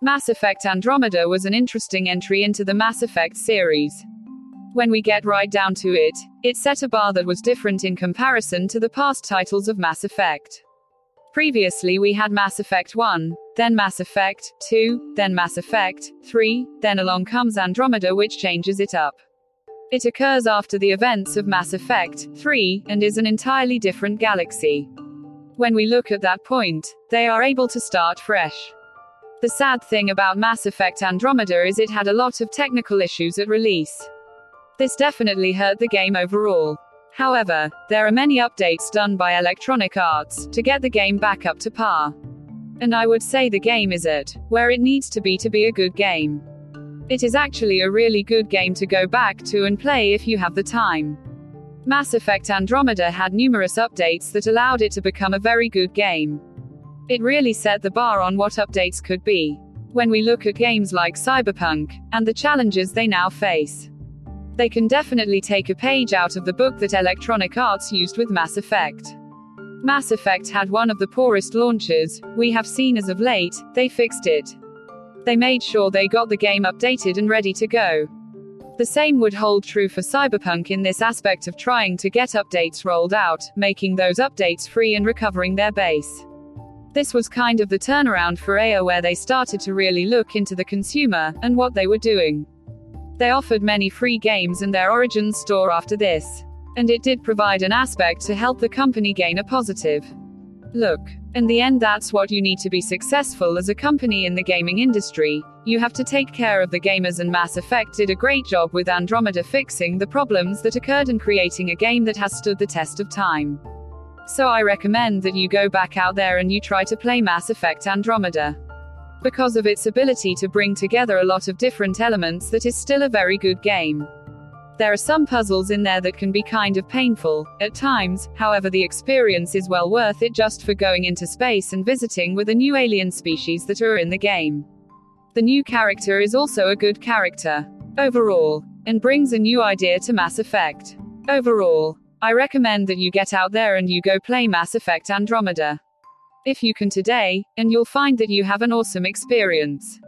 Mass Effect Andromeda was an interesting entry into the Mass Effect series. When we get right down to it, it set a bar that was different in comparison to the past titles of Mass Effect. Previously, we had Mass Effect 1, then Mass Effect 2, then Mass Effect 3, then along comes Andromeda, which changes it up. It occurs after the events of Mass Effect 3 and is an entirely different galaxy. When we look at that point, they are able to start fresh. The sad thing about Mass Effect Andromeda is it had a lot of technical issues at release. This definitely hurt the game overall. However, there are many updates done by Electronic Arts to get the game back up to par. And I would say the game is at where it needs to be to be a good game. It is actually a really good game to go back to and play if you have the time. Mass Effect Andromeda had numerous updates that allowed it to become a very good game. It really set the bar on what updates could be. When we look at games like Cyberpunk, and the challenges they now face, they can definitely take a page out of the book that Electronic Arts used with Mass Effect. Mass Effect had one of the poorest launches we have seen as of late, they fixed it. They made sure they got the game updated and ready to go. The same would hold true for Cyberpunk in this aspect of trying to get updates rolled out, making those updates free and recovering their base. This was kind of the turnaround for EA where they started to really look into the consumer and what they were doing. They offered many free games in their Origins store after this. And it did provide an aspect to help the company gain a positive look. In the end, that's what you need to be successful as a company in the gaming industry. You have to take care of the gamers, and Mass Effect did a great job with Andromeda fixing the problems that occurred and creating a game that has stood the test of time. So I recommend that you go back out there and you try to play Mass Effect Andromeda. Because of its ability to bring together a lot of different elements, that is still a very good game. There are some puzzles in there that can be kind of painful, at times, however, the experience is well worth it just for going into space and visiting with a new alien species that are in the game. The new character is also a good character. Overall, and brings a new idea to Mass Effect. Overall, I recommend that you get out there and you go play Mass Effect Andromeda. If you can today, and you'll find that you have an awesome experience.